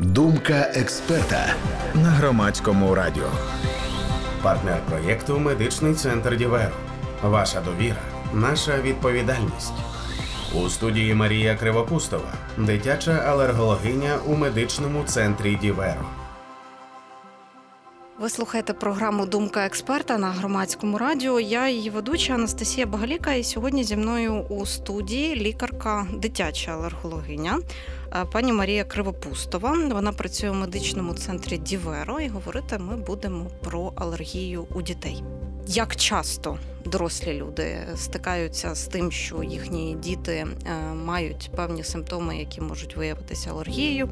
Думка експерта на громадському радіо. Партнер проєкту Медичний центр Діверо. Ваша довіра, наша відповідальність. У студії Марія Кривопустова, дитяча алергологиня у медичному центрі Діверо. Ви слухаєте програму Думка експерта на громадському радіо. Я її ведуча Анастасія Багаліка, і сьогодні зі мною у студії лікарка дитяча алергологиня пані Марія Кривопустова. Вона працює у медичному центрі Діверо, і говорити ми будемо про алергію у дітей. Як часто дорослі люди стикаються з тим, що їхні діти е, мають певні симптоми, які можуть виявитися алергією?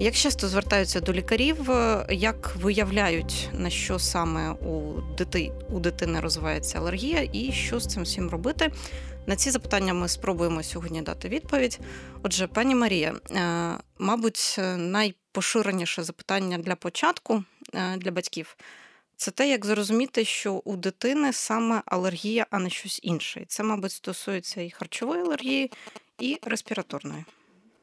Як часто звертаються до лікарів, е, як виявляють на що саме у дити, у дитини розвивається алергія, і що з цим всім робити? На ці запитання ми спробуємо сьогодні дати відповідь. Отже, пані Марія, е, мабуть, найпоширеніше запитання для початку е, для батьків це те, як зрозуміти, що у дитини саме алергія, а не щось інше. Це, мабуть, стосується і харчової алергії, і респіраторної.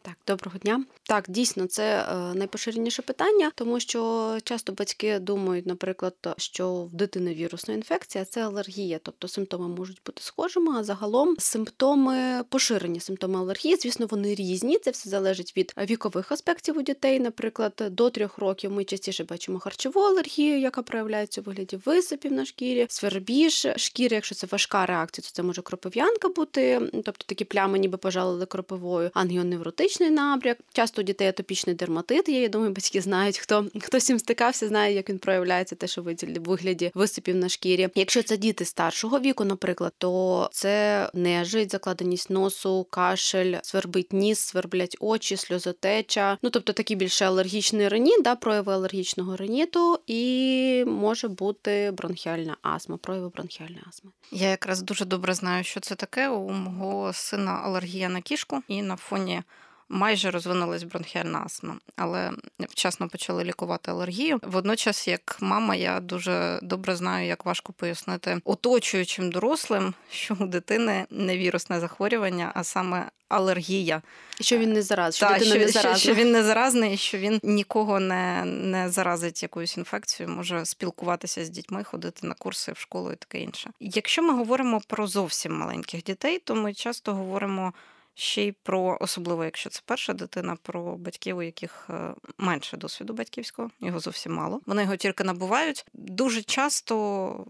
Так, доброго дня. Так, дійсно, це е, найпоширеніше питання, тому що часто батьки думають, наприклад, що в дитини вірусна інфекція це алергія, тобто симптоми можуть бути схожими, а загалом симптоми поширені симптоми алергії, звісно, вони різні. Це все залежить від вікових аспектів у дітей. Наприклад, до трьох років ми частіше бачимо харчову алергію, яка проявляється у вигляді висипів на шкірі, свербіж шкіри. Якщо це важка реакція, то це може кропив'янка бути, тобто такі плями, ніби пожалили кропивою, ангіоневротичні атопічний набряк. Часто у дітей атопічний дерматит є. Я думаю, батьки знають, хто хто з цим стикався, знає, як він проявляється, те, що в вигляді висипів на шкірі. Якщо це діти старшого віку, наприклад, то це нежить, закладеність носу, кашель, свербить ніс, сверблять очі, сльозотеча. Ну тобто такі більше алергічний реніт, да, прояви алергічного реніту, і може бути бронхіальна астма, прояви бронхіальної астми. Я якраз дуже добре знаю, що це таке. У мого сина алергія на кішку, і на фоні майже розвинулась бронхіальна астма, але вчасно почали лікувати алергію. Водночас, як мама, я дуже добре знаю, як важко пояснити оточуючим дорослим, що у дитини не вірусне захворювання, а саме алергія. Що він не зараз, що Та, що, не. Що, що він не заразний, що він нікого не не заразить якоюсь інфекцією, може спілкуватися з дітьми, ходити на курси в школу і таке інше. Якщо ми говоримо про зовсім маленьких дітей, то ми часто говоримо ще й про, особливо якщо це перша дитина, про батьків, у яких е, менше досвіду батьківського, його зовсім мало. Вони його тільки набувають. Дуже часто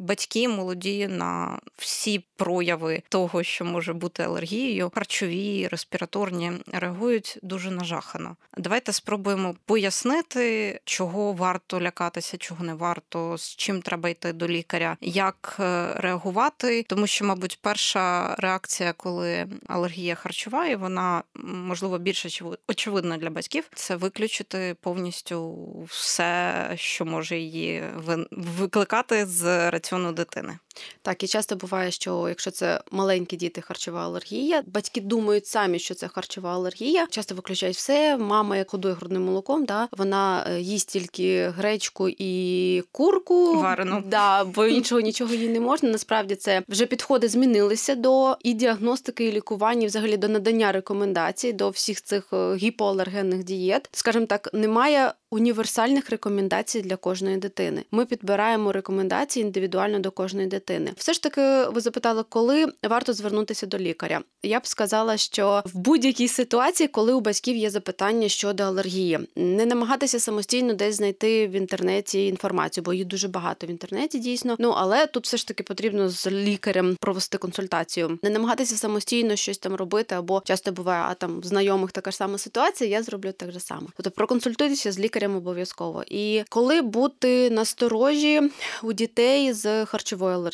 батьки молоді на всі прояви того, що може бути алергією, харчові, респіраторні, реагують дуже нажахано. Давайте спробуємо пояснити, чого варто лякатися, чого не варто, з чим треба йти до лікаря, як е, реагувати, тому що, мабуть, перша реакція, коли алергія харчова, і вона можливо більше очевидна для батьків. Це виключити повністю все, що може її викликати з раціону дитини. Так, і часто буває, що якщо це маленькі діти, харчова алергія, батьки думають самі, що це харчова алергія. Часто виключають все. Мама, як ходує грудним молоком, да, вона е, їсть тільки гречку і курку варену. Да, бо іншого нічого їй не можна. Насправді це вже підходи змінилися до і діагностики, і лікування, і взагалі до надання рекомендацій до всіх цих е, гіпоалергенних дієт. Скажімо так, немає універсальних рекомендацій для кожної дитини. Ми підбираємо рекомендації індивідуально до кожної дитини. Все ж таки, ви запитали, коли варто звернутися до лікаря. Я б сказала, що в будь-якій ситуації, коли у батьків є запитання щодо алергії, не намагатися самостійно десь знайти в інтернеті інформацію, бо її дуже багато в інтернеті дійсно. Ну але тут все ж таки потрібно з лікарем провести консультацію, не намагатися самостійно щось там робити, або часто буває, а там знайомих така ж сама ситуація. Я зроблю так же само. Тобто проконсультуйтеся з лікарем обов'язково. І коли бути насторожі у дітей з харчовою алергією,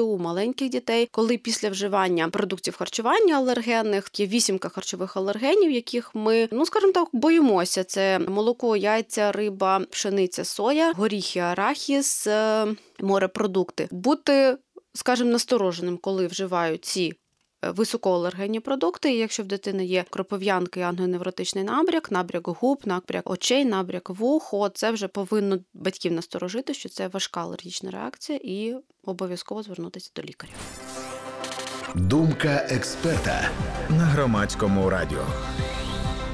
у маленьких дітей, коли після вживання продуктів харчування алергенних є вісімка харчових алергенів, яких ми, ну скажімо так, боїмося: це молоко, яйця, риба, пшениця, соя, горіхи, арахіс, е, морепродукти. Бути Скажем, настороженим, коли вживають ці високоалергенні продукти. І якщо в дитини є кропов'янки, ангіоневротичний набряк, набряк губ, набряк очей, набряк вухо, це вже повинно батьків насторожити, що це важка алергічна реакція, і обов'язково звернутися до лікаря. Думка експерта на громадському радіо.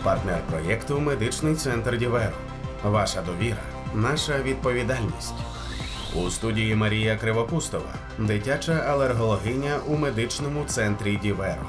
Партнер проєкту Медичний центр Діверо. Ваша довіра, наша відповідальність. У студії Марія Кривопустова, дитяча алергологиня у медичному центрі Діверо.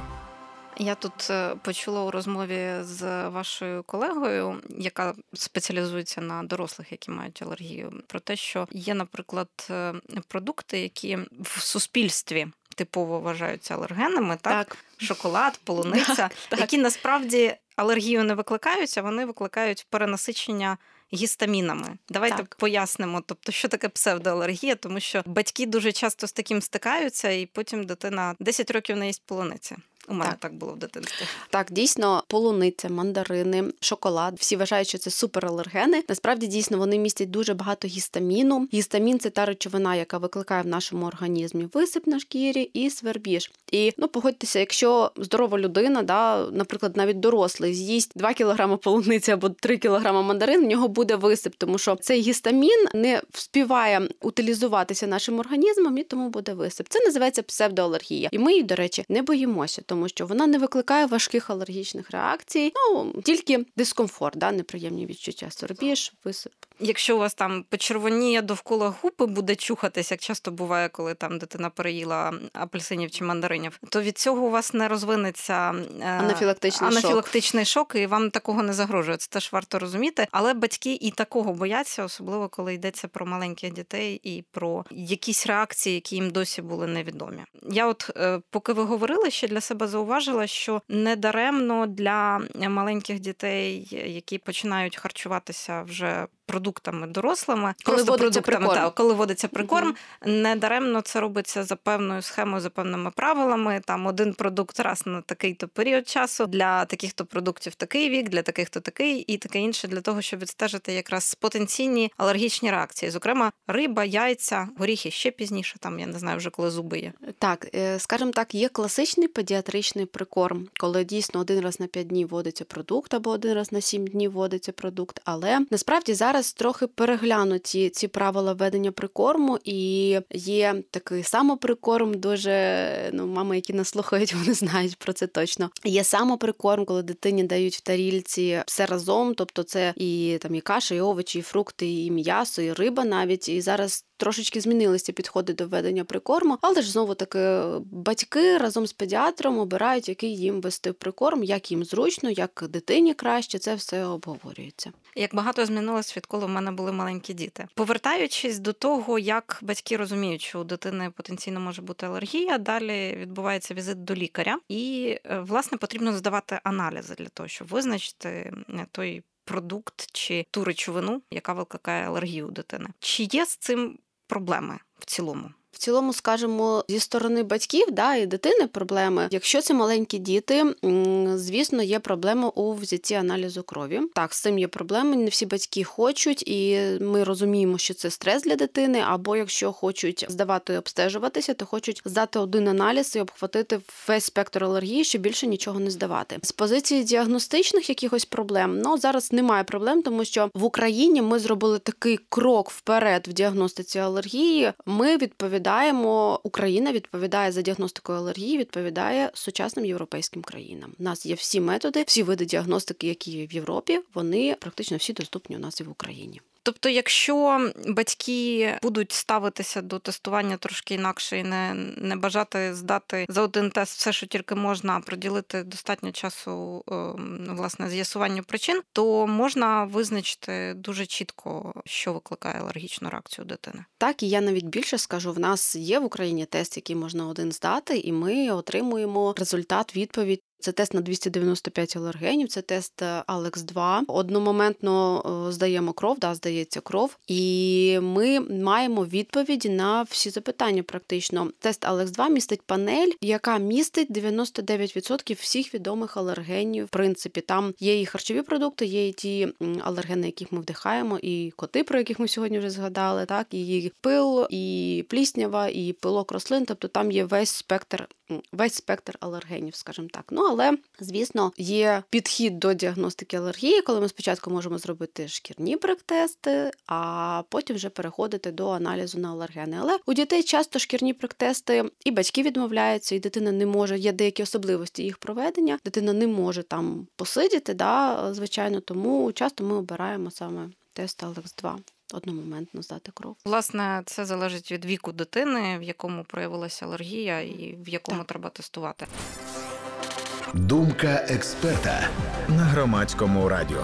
Я тут е, почула у розмові з вашою колегою, яка спеціалізується на дорослих, які мають алергію, про те, що є, наприклад, е, продукти, які в суспільстві типово вважаються алергенами, так, так. шоколад, полуниця, так, так. які насправді алергію не викликаються, вони викликають перенасичення. Гістамінами, давайте так. пояснимо, тобто, що таке псевдоалергія, тому що батьки дуже часто з таким стикаються, і потім дитина 10 років не їсть полуниці. У мене так. так було в дитинстві. Так, дійсно, полуниця, мандарини, шоколад. Всі вважають, що це супералергени. Насправді дійсно вони містять дуже багато гістаміну. Гістамін це та речовина, яка викликає в нашому організмі висип на шкірі і свербіж. І ну погодьтеся, якщо здорова людина, да, наприклад, навіть дорослий, з'їсть 2 кг полуниці або 3 кг мандарин, в нього буде висип, тому що цей гістамін не вспіває утилізуватися нашим організмом, і тому буде висип. Це називається псевдоалергія. І ми її, до речі, не боїмося тому що вона не викликає важких алергічних реакцій, ну тільки дискомфорт, да, неприємні відчуття, сорбіж, висип. Якщо у вас там почервоніє довкола губи буде чухатись, як часто буває, коли там дитина переїла апельсинів чи мандаринів, то від цього у вас не розвинеться е, анафілактичний, анафілактичний шок. шок, і вам такого не загрожує. Це теж варто розуміти. Але батьки і такого бояться, особливо коли йдеться про маленьких дітей і про якісь реакції, які їм досі були невідомі. Я, от е, поки ви говорили, ще для себе зауважила, що недаремно для маленьких дітей, які починають харчуватися вже продуктами дорослими, коли водиться прикорм. Та, коли водиться прикорм, mm-hmm. недаремно це робиться за певною схемою, за певними правилами. Там один продукт раз на такий-то період часу, для таких-то продуктів такий вік, для таких-то такий і таке інше, для того, щоб відстежити якраз потенційні алергічні реакції, зокрема, риба, яйця, горіхи ще пізніше. Там я не знаю, вже коли зуби є. Так, е, скажімо так, є класичний педіатричний прикорм, коли дійсно один раз на 5 днів водиться продукт або один раз на 7 днів водиться продукт, але насправді зараз зараз трохи переглянуті ці правила ведення прикорму, і є такий самоприкорм, дуже ну, мами, які нас слухають, вони знають про це точно. Є самоприкорм, коли дитині дають в тарільці все разом, тобто це і там і каша, і овочі, і фрукти, і м'ясо, і риба навіть. І зараз трошечки змінилися підходи до ведення прикорму, але ж знову таки батьки разом з педіатром обирають, який їм вести прикорм, як їм зручно, як дитині краще. Це все обговорюється. Як багато змінилось, відколи в мене були маленькі діти, повертаючись до того, як батьки розуміють, що у дитини потенційно може бути алергія, далі відбувається візит до лікаря, і е, власне потрібно здавати аналізи для того, щоб визначити е, той. Продукт чи ту речовину, яка викликає алергію у дитини, чи є з цим проблеми в цілому? В цілому, скажімо, зі сторони батьків да, і дитини проблеми. Якщо це маленькі діти, звісно, є проблема у взятті аналізу крові. Так, з цим є проблеми. Не всі батьки хочуть, і ми розуміємо, що це стрес для дитини. Або якщо хочуть здавати обстежуватися, то хочуть здати один аналіз і обхватити весь спектр алергії, щоб більше нічого не здавати. З позиції діагностичних якихось проблем, ну зараз немає проблем, тому що в Україні ми зробили такий крок вперед в діагностиці алергії. Ми відповідаємо відповідаємо, Україна відповідає за діагностику алергії, відповідає сучасним європейським країнам. У нас є всі методи, всі види діагностики, які є в Європі, вони практично всі доступні у нас і в Україні. Тобто, якщо батьки будуть ставитися до тестування трошки інакше і не не бажати здати за один тест все, що тільки можна, приділити достатньо часу ем, власне з'ясуванню причин, то можна визначити дуже чітко, що викликає алергічну реакцію дитини. Так і я навіть більше скажу: в нас є в Україні тест, який можна один здати, і ми отримуємо результат, відповідь це тест на 295 алергенів, це тест Алекс 2 Одномоментно е, здаємо кров, да, здається кров, і ми маємо відповіді на всі запитання. Практично тест Алекс 2 містить панель, яка містить 99% всіх відомих алергенів. В принципі, там є і харчові продукти, є і ті алергени, яких ми вдихаємо, і коти, про яких ми сьогодні вже згадали, так і пил, і пліснява, і пилок рослин. Тобто там є весь спектр весь спектр алергенів, скажімо так. Ну але звісно, є підхід до діагностики алергії, коли ми спочатку можемо зробити шкірні приктести, а потім вже переходити до аналізу на алергени. Але у дітей часто шкірні приктести і батьки відмовляються, і дитина не може. Є деякі особливості їх проведення. Дитина не може там посидіти, да, звичайно, тому часто ми обираємо саме тест алекс 2 одномоментно здати кров. Власне, це залежить від віку дитини, в якому проявилася алергія, і в якому так. треба тестувати. Думка експерта на громадському радіо.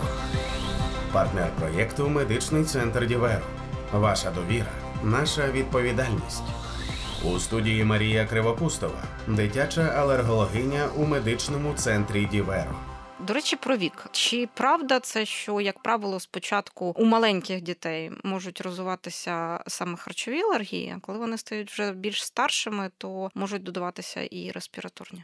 Партнер проєкту Медичний центр Діверо. Ваша довіра, наша відповідальність. У студії Марія Кривопустова, дитяча алергологиня у медичному центрі Діверо. До речі, про вік. Чи правда це, що, як правило, спочатку у маленьких дітей можуть розвиватися саме харчові алергії, коли вони стають вже більш старшими, то можуть додаватися і респіраторні?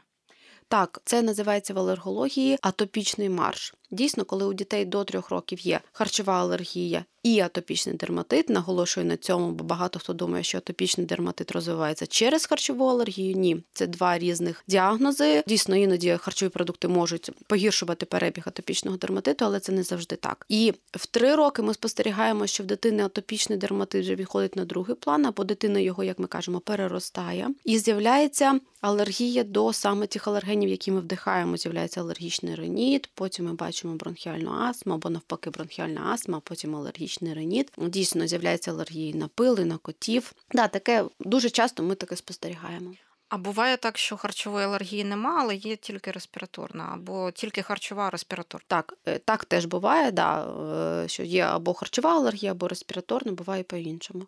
Так, це називається в алергології атопічний марш. Дійсно, коли у дітей до трьох років є харчова алергія і атопічний дерматит, наголошую на цьому, бо багато хто думає, що атопічний дерматит розвивається через харчову алергію. Ні, це два різних діагнози. Дійсно, іноді харчові продукти можуть погіршувати перебіг атопічного дерматиту, але це не завжди так. І в три роки ми спостерігаємо, що в дитини атопічний дерматит вже відходить на другий план, або дитина його, як ми кажемо, переростає, і з'являється алергія до саме тих алергенів, які ми вдихаємо. З'являється алергічний реніт, потім ми бачимо бачимо бронхіальну астму або навпаки бронхіальна астма, а потім алергічний реніт. Дійсно, з'являється алергії на пили, на котів. Да, таке дуже часто ми таке спостерігаємо. А буває так, що харчової алергії нема, але є тільки респіраторна, або тільки харчова респіраторна. Так, е, так теж буває, да, е, що є або харчова алергія, або респіраторна, буває по-іншому.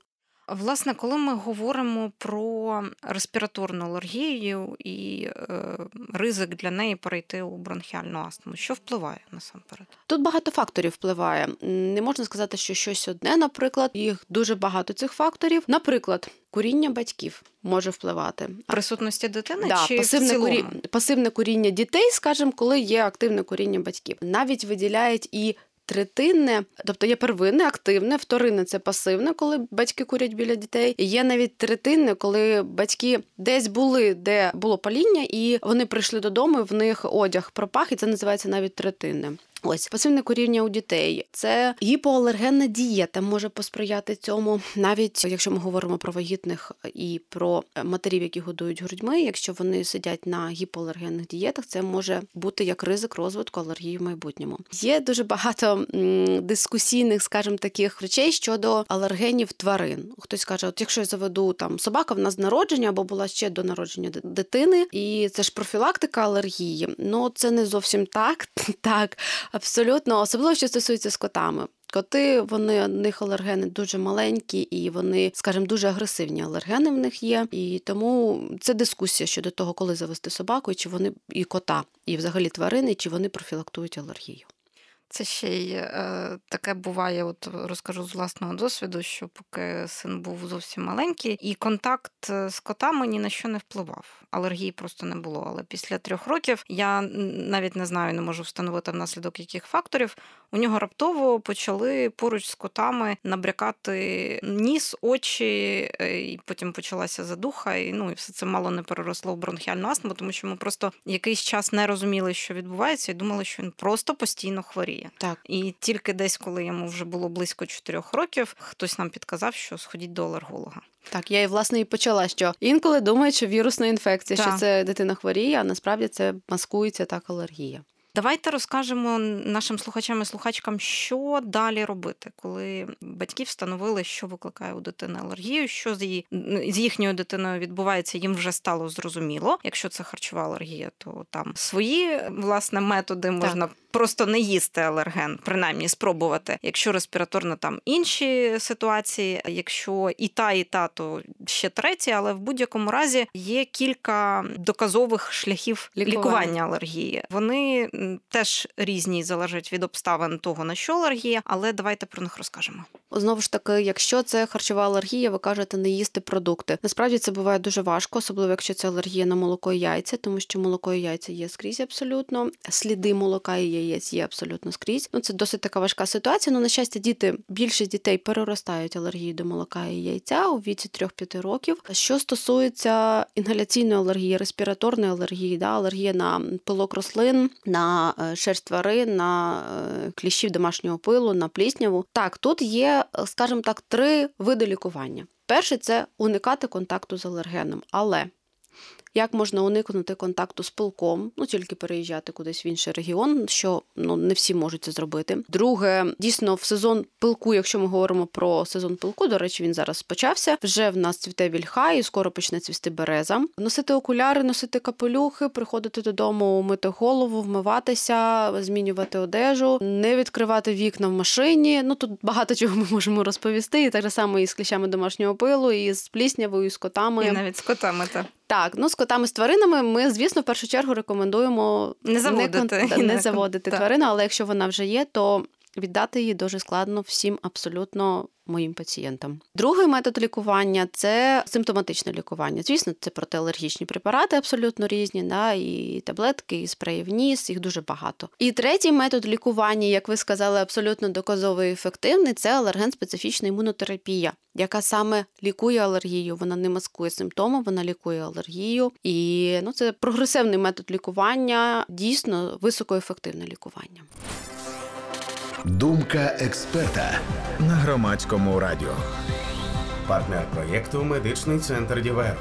Власне, коли ми говоримо про респіраторну алергію і е, ризик для неї перейти у бронхіальну астму, що впливає насамперед? Тут багато факторів впливає. Не можна сказати, що щось одне, наприклад, їх дуже багато цих факторів. Наприклад, куріння батьків може впливати присутності дитини да, чи пасивне, в курі... пасивне куріння дітей, скажімо, коли є активне куріння батьків, навіть виділяють і третинне, тобто є первинне, активне, вторинне це пасивне, коли батьки курять біля дітей. Є навіть третинне, коли батьки десь були, де було паління, і вони прийшли додому. і В них одяг пропах, і це називається навіть третинне. Ось пасивне куріння у дітей. Це гіпоалергенна дієта може посприяти цьому, навіть якщо ми говоримо про вагітних і про матерів, які годують грудьми. Якщо вони сидять на гіпоалергенних дієтах, це може бути як ризик розвитку алергії в майбутньому. Є дуже багато дискусійних, скажімо, таких речей щодо алергенів тварин. Хтось каже, от якщо я заведу там собака в нас народження або була ще до народження дитини, і це ж профілактика алергії. Ну це не зовсім так. так. Абсолютно, особливо що стосується з котами. Коти, вони в них алергени дуже маленькі, і вони, скажімо, дуже агресивні алергени в них є. І тому це дискусія щодо того, коли завести собаку, чи вони і кота, і взагалі тварини, чи вони профілактують алергію. Це ще й е, таке буває, от розкажу з власного досвіду, що поки син був зовсім маленький, і контакт е, з котами ні на що не впливав. Алергії просто не було. Але після трьох років я навіть не знаю, не можу встановити внаслідок яких факторів. У нього раптово почали поруч з котами набрякати ніс, очі, е, і потім почалася задуха. І ну і все це мало не переросло в бронхіальну астму, тому що ми просто якийсь час не розуміли, що відбувається, і думали, що він просто постійно хворіє. Так і тільки десь, коли йому вже було близько 4 років, хтось нам підказав, що сходіть до алерголога. Так, я і власне і почала, що інколи думають, що вірусна інфекція, так. що це дитина хворіє, а насправді це маскується так алергія. Давайте розкажемо нашим слухачам і слухачкам, що далі робити, коли батьки встановили, що викликає у дитини алергію, що з її з їхньою дитиною відбувається, їм вже стало зрозуміло. Якщо це харчова алергія, то там свої власне методи можна так. просто не їсти алерген, принаймні спробувати. Якщо респіраторна, там інші ситуації. Якщо і та, і та, то ще треті, але в будь-якому разі є кілька доказових шляхів лікування, лікування алергії. Вони теж різні залежать від обставин того, на що алергія, але давайте про них розкажемо. Знову ж таки, якщо це харчова алергія, ви кажете не їсти продукти. Насправді це буває дуже важко, особливо якщо це алергія на молоко і яйця, тому що молоко і яйця є скрізь абсолютно. Сліди молока і яєць є абсолютно скрізь. Ну це досить така важка ситуація. Ну, на щастя, діти більшість дітей переростають алергію до молока і яйця у віці 3-5 років. Що стосується інгаляційної алергії, респіраторної алергії, да, алергія на пилок рослин, на е, шерсть тварин, на е, кліщів домашнього пилу, на плісняву. Так, тут є, скажімо так, три види лікування. Перше це уникати контакту з алергеном, але як можна уникнути контакту з пилком, ну тільки переїжджати кудись в інший регіон, що ну не всі можуть це зробити. Друге, дійсно, в сезон пилку, якщо ми говоримо про сезон пилку, до речі, він зараз почався. Вже в нас цвіте вільха, і скоро почне цвісти береза. Носити окуляри, носити капелюхи, приходити додому, мити голову, вмиватися, змінювати одежу, не відкривати вікна в машині. Ну тут багато чого ми можемо розповісти. І так само і з кліщами домашнього пилу, і з пліснявою, і з котами. І навіть з котами так. Так, ну з котами з тваринами ми, звісно, в першу чергу рекомендуємо не заводити, не, не заводити тварину, але якщо вона вже є, то віддати її дуже складно всім абсолютно моїм пацієнтам. Другий метод лікування це симптоматичне лікування. Звісно, це протиалергічні препарати абсолютно різні, да, і таблетки, і спреї в ніс, їх дуже багато. І третій метод лікування, як ви сказали, абсолютно доказово і ефективний це алерген-специфічна імунотерапія, яка саме лікує алергію. Вона не маскує симптоми, вона лікує алергію. І ну, це прогресивний метод лікування, дійсно високоефективне лікування. Думка експерта на громадському радіо. Партнер проєкту Медичний центр Діверо.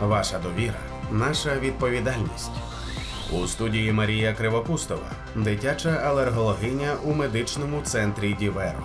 Ваша довіра, наша відповідальність. У студії Марія Кривопустова, дитяча алергологиня у медичному центрі Діверо.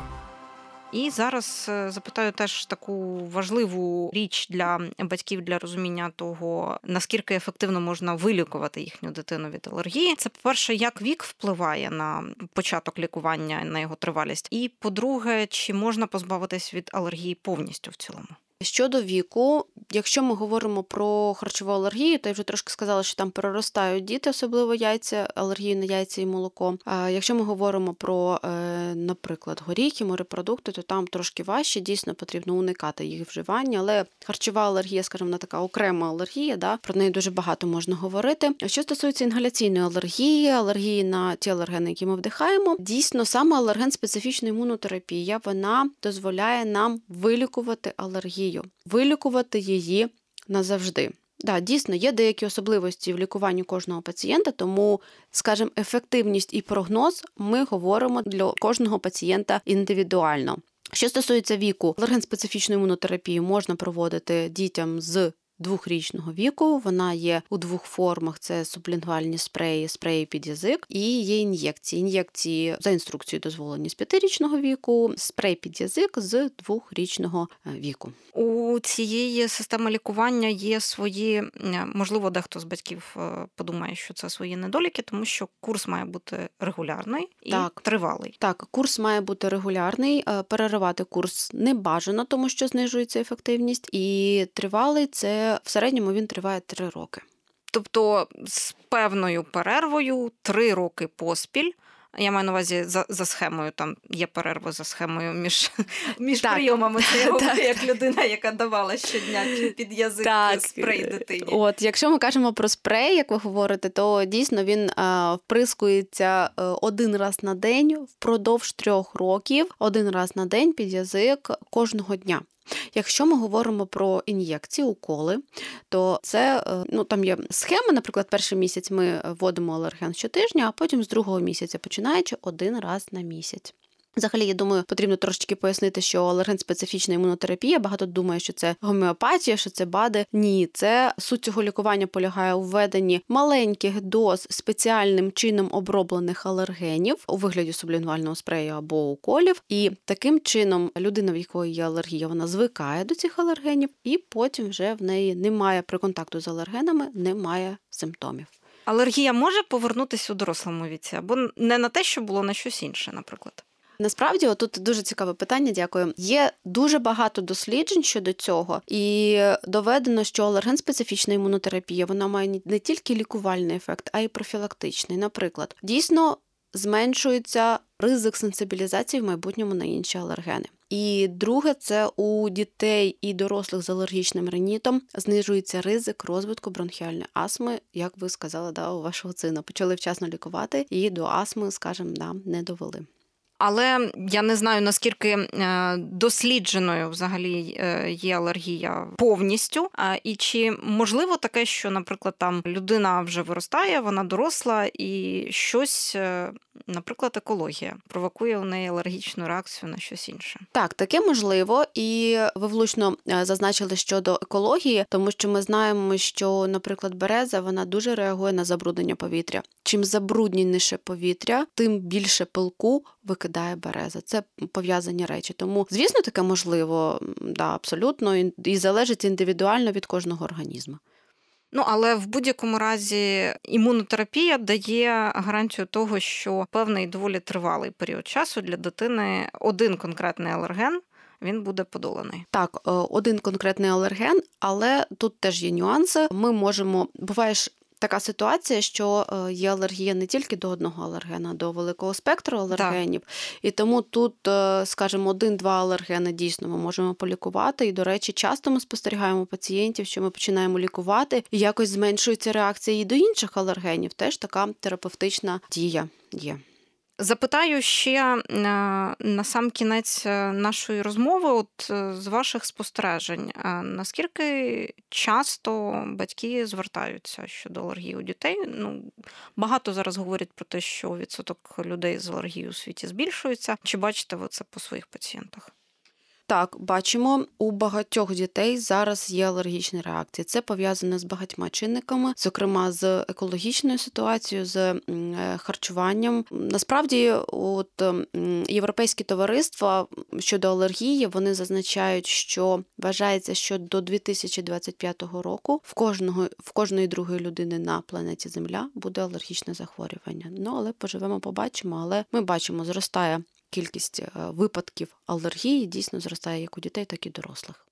І зараз е, запитаю теж таку важливу річ для батьків для розуміння того, наскільки ефективно можна вилікувати їхню дитину від алергії. Це по-перше, як вік впливає на початок лікування, на його тривалість, і по-друге, чи можна позбавитись від алергії повністю в цілому. Щодо віку, якщо ми говоримо про харчову алергію, то я вже трошки сказала, що там переростають діти, особливо яйця, алергію на яйця і молоко. А якщо ми говоримо про, е, наприклад, горіхи, морепродукти, то там трошки важче, дійсно потрібно уникати їх вживання, але харчова алергія, скажімо, вона така окрема алергія, да, про неї дуже багато можна говорити. Що стосується інгаляційної алергії, алергії на ті алергени, які ми вдихаємо, дійсно саме алерген специфічна імунотерапія, вона дозволяє нам вилікувати алергію алергію, вилікувати її назавжди. Да, дійсно, є деякі особливості в лікуванні кожного пацієнта, тому, скажімо, ефективність і прогноз ми говоримо для кожного пацієнта індивідуально. Що стосується віку, алерген-специфічну імунотерапію можна проводити дітям з двохрічного віку. Вона є у двох формах: це сублінгвальні спреї, спреї під язик, і є ін'єкції. Ін'єкції за інструкцією дозволені з п'ятирічного віку, спрей під язик з двохрічного е, віку. У цієї системи лікування є свої, можливо, дехто з батьків е, подумає, що це свої недоліки, тому що курс має бути регулярний і так. тривалий. Так, курс має бути регулярний, е, переривати курс не бажано, тому що знижується ефективність, і тривалий це в середньому він триває три роки. Тобто з певною перервою три роки поспіль. Я маю на увазі за за схемою, там є перерва за схемою між між так. прийомами. Це я говорю, як людина, яка давала щодня під язик так. спрей дитині. От, якщо ми кажемо про спрей, як ви говорите, то дійсно він а, вприскується е, один раз на день впродовж трьох років, один раз на день під язик кожного дня. Якщо ми говоримо про ін'єкції, уколи, то це е, ну там є схема, наприклад, перший місяць ми вводимо алерген щотижня, а потім з другого місяця починаючи один раз на місяць. Взагалі, я думаю, потрібно трошечки пояснити, що алерген-специфічна імунотерапія. Багато думає, що це гомеопатія, що це бади. Ні, це суть цього лікування полягає у введенні маленьких доз спеціальним чином оброблених алергенів у вигляді сублінгвального спрею або уколів. І таким чином людина, в якої є алергія, вона звикає до цих алергенів, і потім вже в неї немає при контакту з алергенами, немає симптомів. Алергія може повернутися у дорослому віці або не на те, що було на щось інше, наприклад. Насправді, тут дуже цікаве питання. Дякую. Є дуже багато досліджень щодо цього, і доведено, що алерген-специфічна імунотерапія вона має не тільки лікувальний ефект, а й профілактичний. Наприклад, дійсно зменшується ризик сенсибілізації в майбутньому на інші алергени. І друге, це у дітей і дорослих з алергічним ринітом знижується ризик розвитку бронхіальної астми, як ви сказали, да, у вашого сина. Почали вчасно лікувати і до астми, скажімо, да, не довели. Але я не знаю наскільки е, дослідженою взагалі е, є алергія повністю. І чи можливо таке, що, наприклад, там людина вже виростає, вона доросла і щось е, наприклад, екологія провокує у неї алергічну реакцію на щось інше. Так, таке можливо, і ви влучно е, зазначили щодо екології, тому що ми знаємо, що, наприклад, береза вона дуже реагує на забруднення повітря. Чим забрудненіше повітря, тим більше пилку викидає береза. Це пов'язані речі. Тому, звісно, таке можливо, да, абсолютно, і залежить індивідуально від кожного організму. Ну але в будь-якому разі імунотерапія дає гарантію того, що певний доволі тривалий період часу для дитини один конкретний алерген. Він буде подоланий. Так, е, один конкретний алерген, але тут теж є нюанси. Ми можемо буває ж така ситуація, що е, є алергія не тільки до одного алергена, а до великого спектру алергенів. Так. І тому тут, е, скажімо, один-два алергени дійсно ми можемо полікувати. І, до речі, часто ми спостерігаємо пацієнтів, що ми починаємо лікувати, і якось зменшується реакція і до інших алергенів. Теж така терапевтична дія є. Запитаю ще е, на сам кінець е, нашої розмови, от е, з ваших спостережень, наскільки часто батьки звертаються щодо алергії у дітей? Ну багато зараз говорять про те, що відсоток людей з алергією у світі збільшується. Чи бачите ви це по своїх пацієнтах? Так, бачимо, у багатьох дітей зараз є алергічні реакції. Це пов'язане з багатьма чинниками, зокрема з екологічною ситуацією, з е, харчуванням. Насправді, от європейські товариства щодо алергії вони зазначають, що вважається, що до 2025 року в кожного в кожної другої людини на планеті Земля буде алергічне захворювання. Ну але поживемо, побачимо. Але ми бачимо, зростає кількість е, випадків алергії дійсно зростає як у дітей, так і дорослих.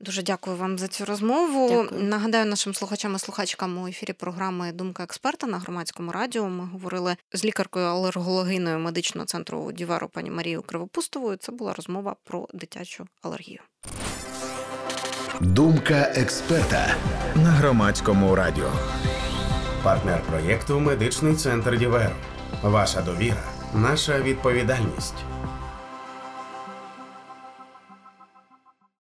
Дуже дякую вам за цю розмову. Дякую. Нагадаю нашим слухачам і слухачкам у ефірі програми Думка експерта на громадському радіо. Ми говорили з лікаркою алергологиною медичного центру Діверу пані Марією Кривопустовою. Це була розмова про дитячу алергію. Думка експерта на громадському радіо. Партнер проєкту Медичний центр Діверу. Ваша довіра наша відповідальність.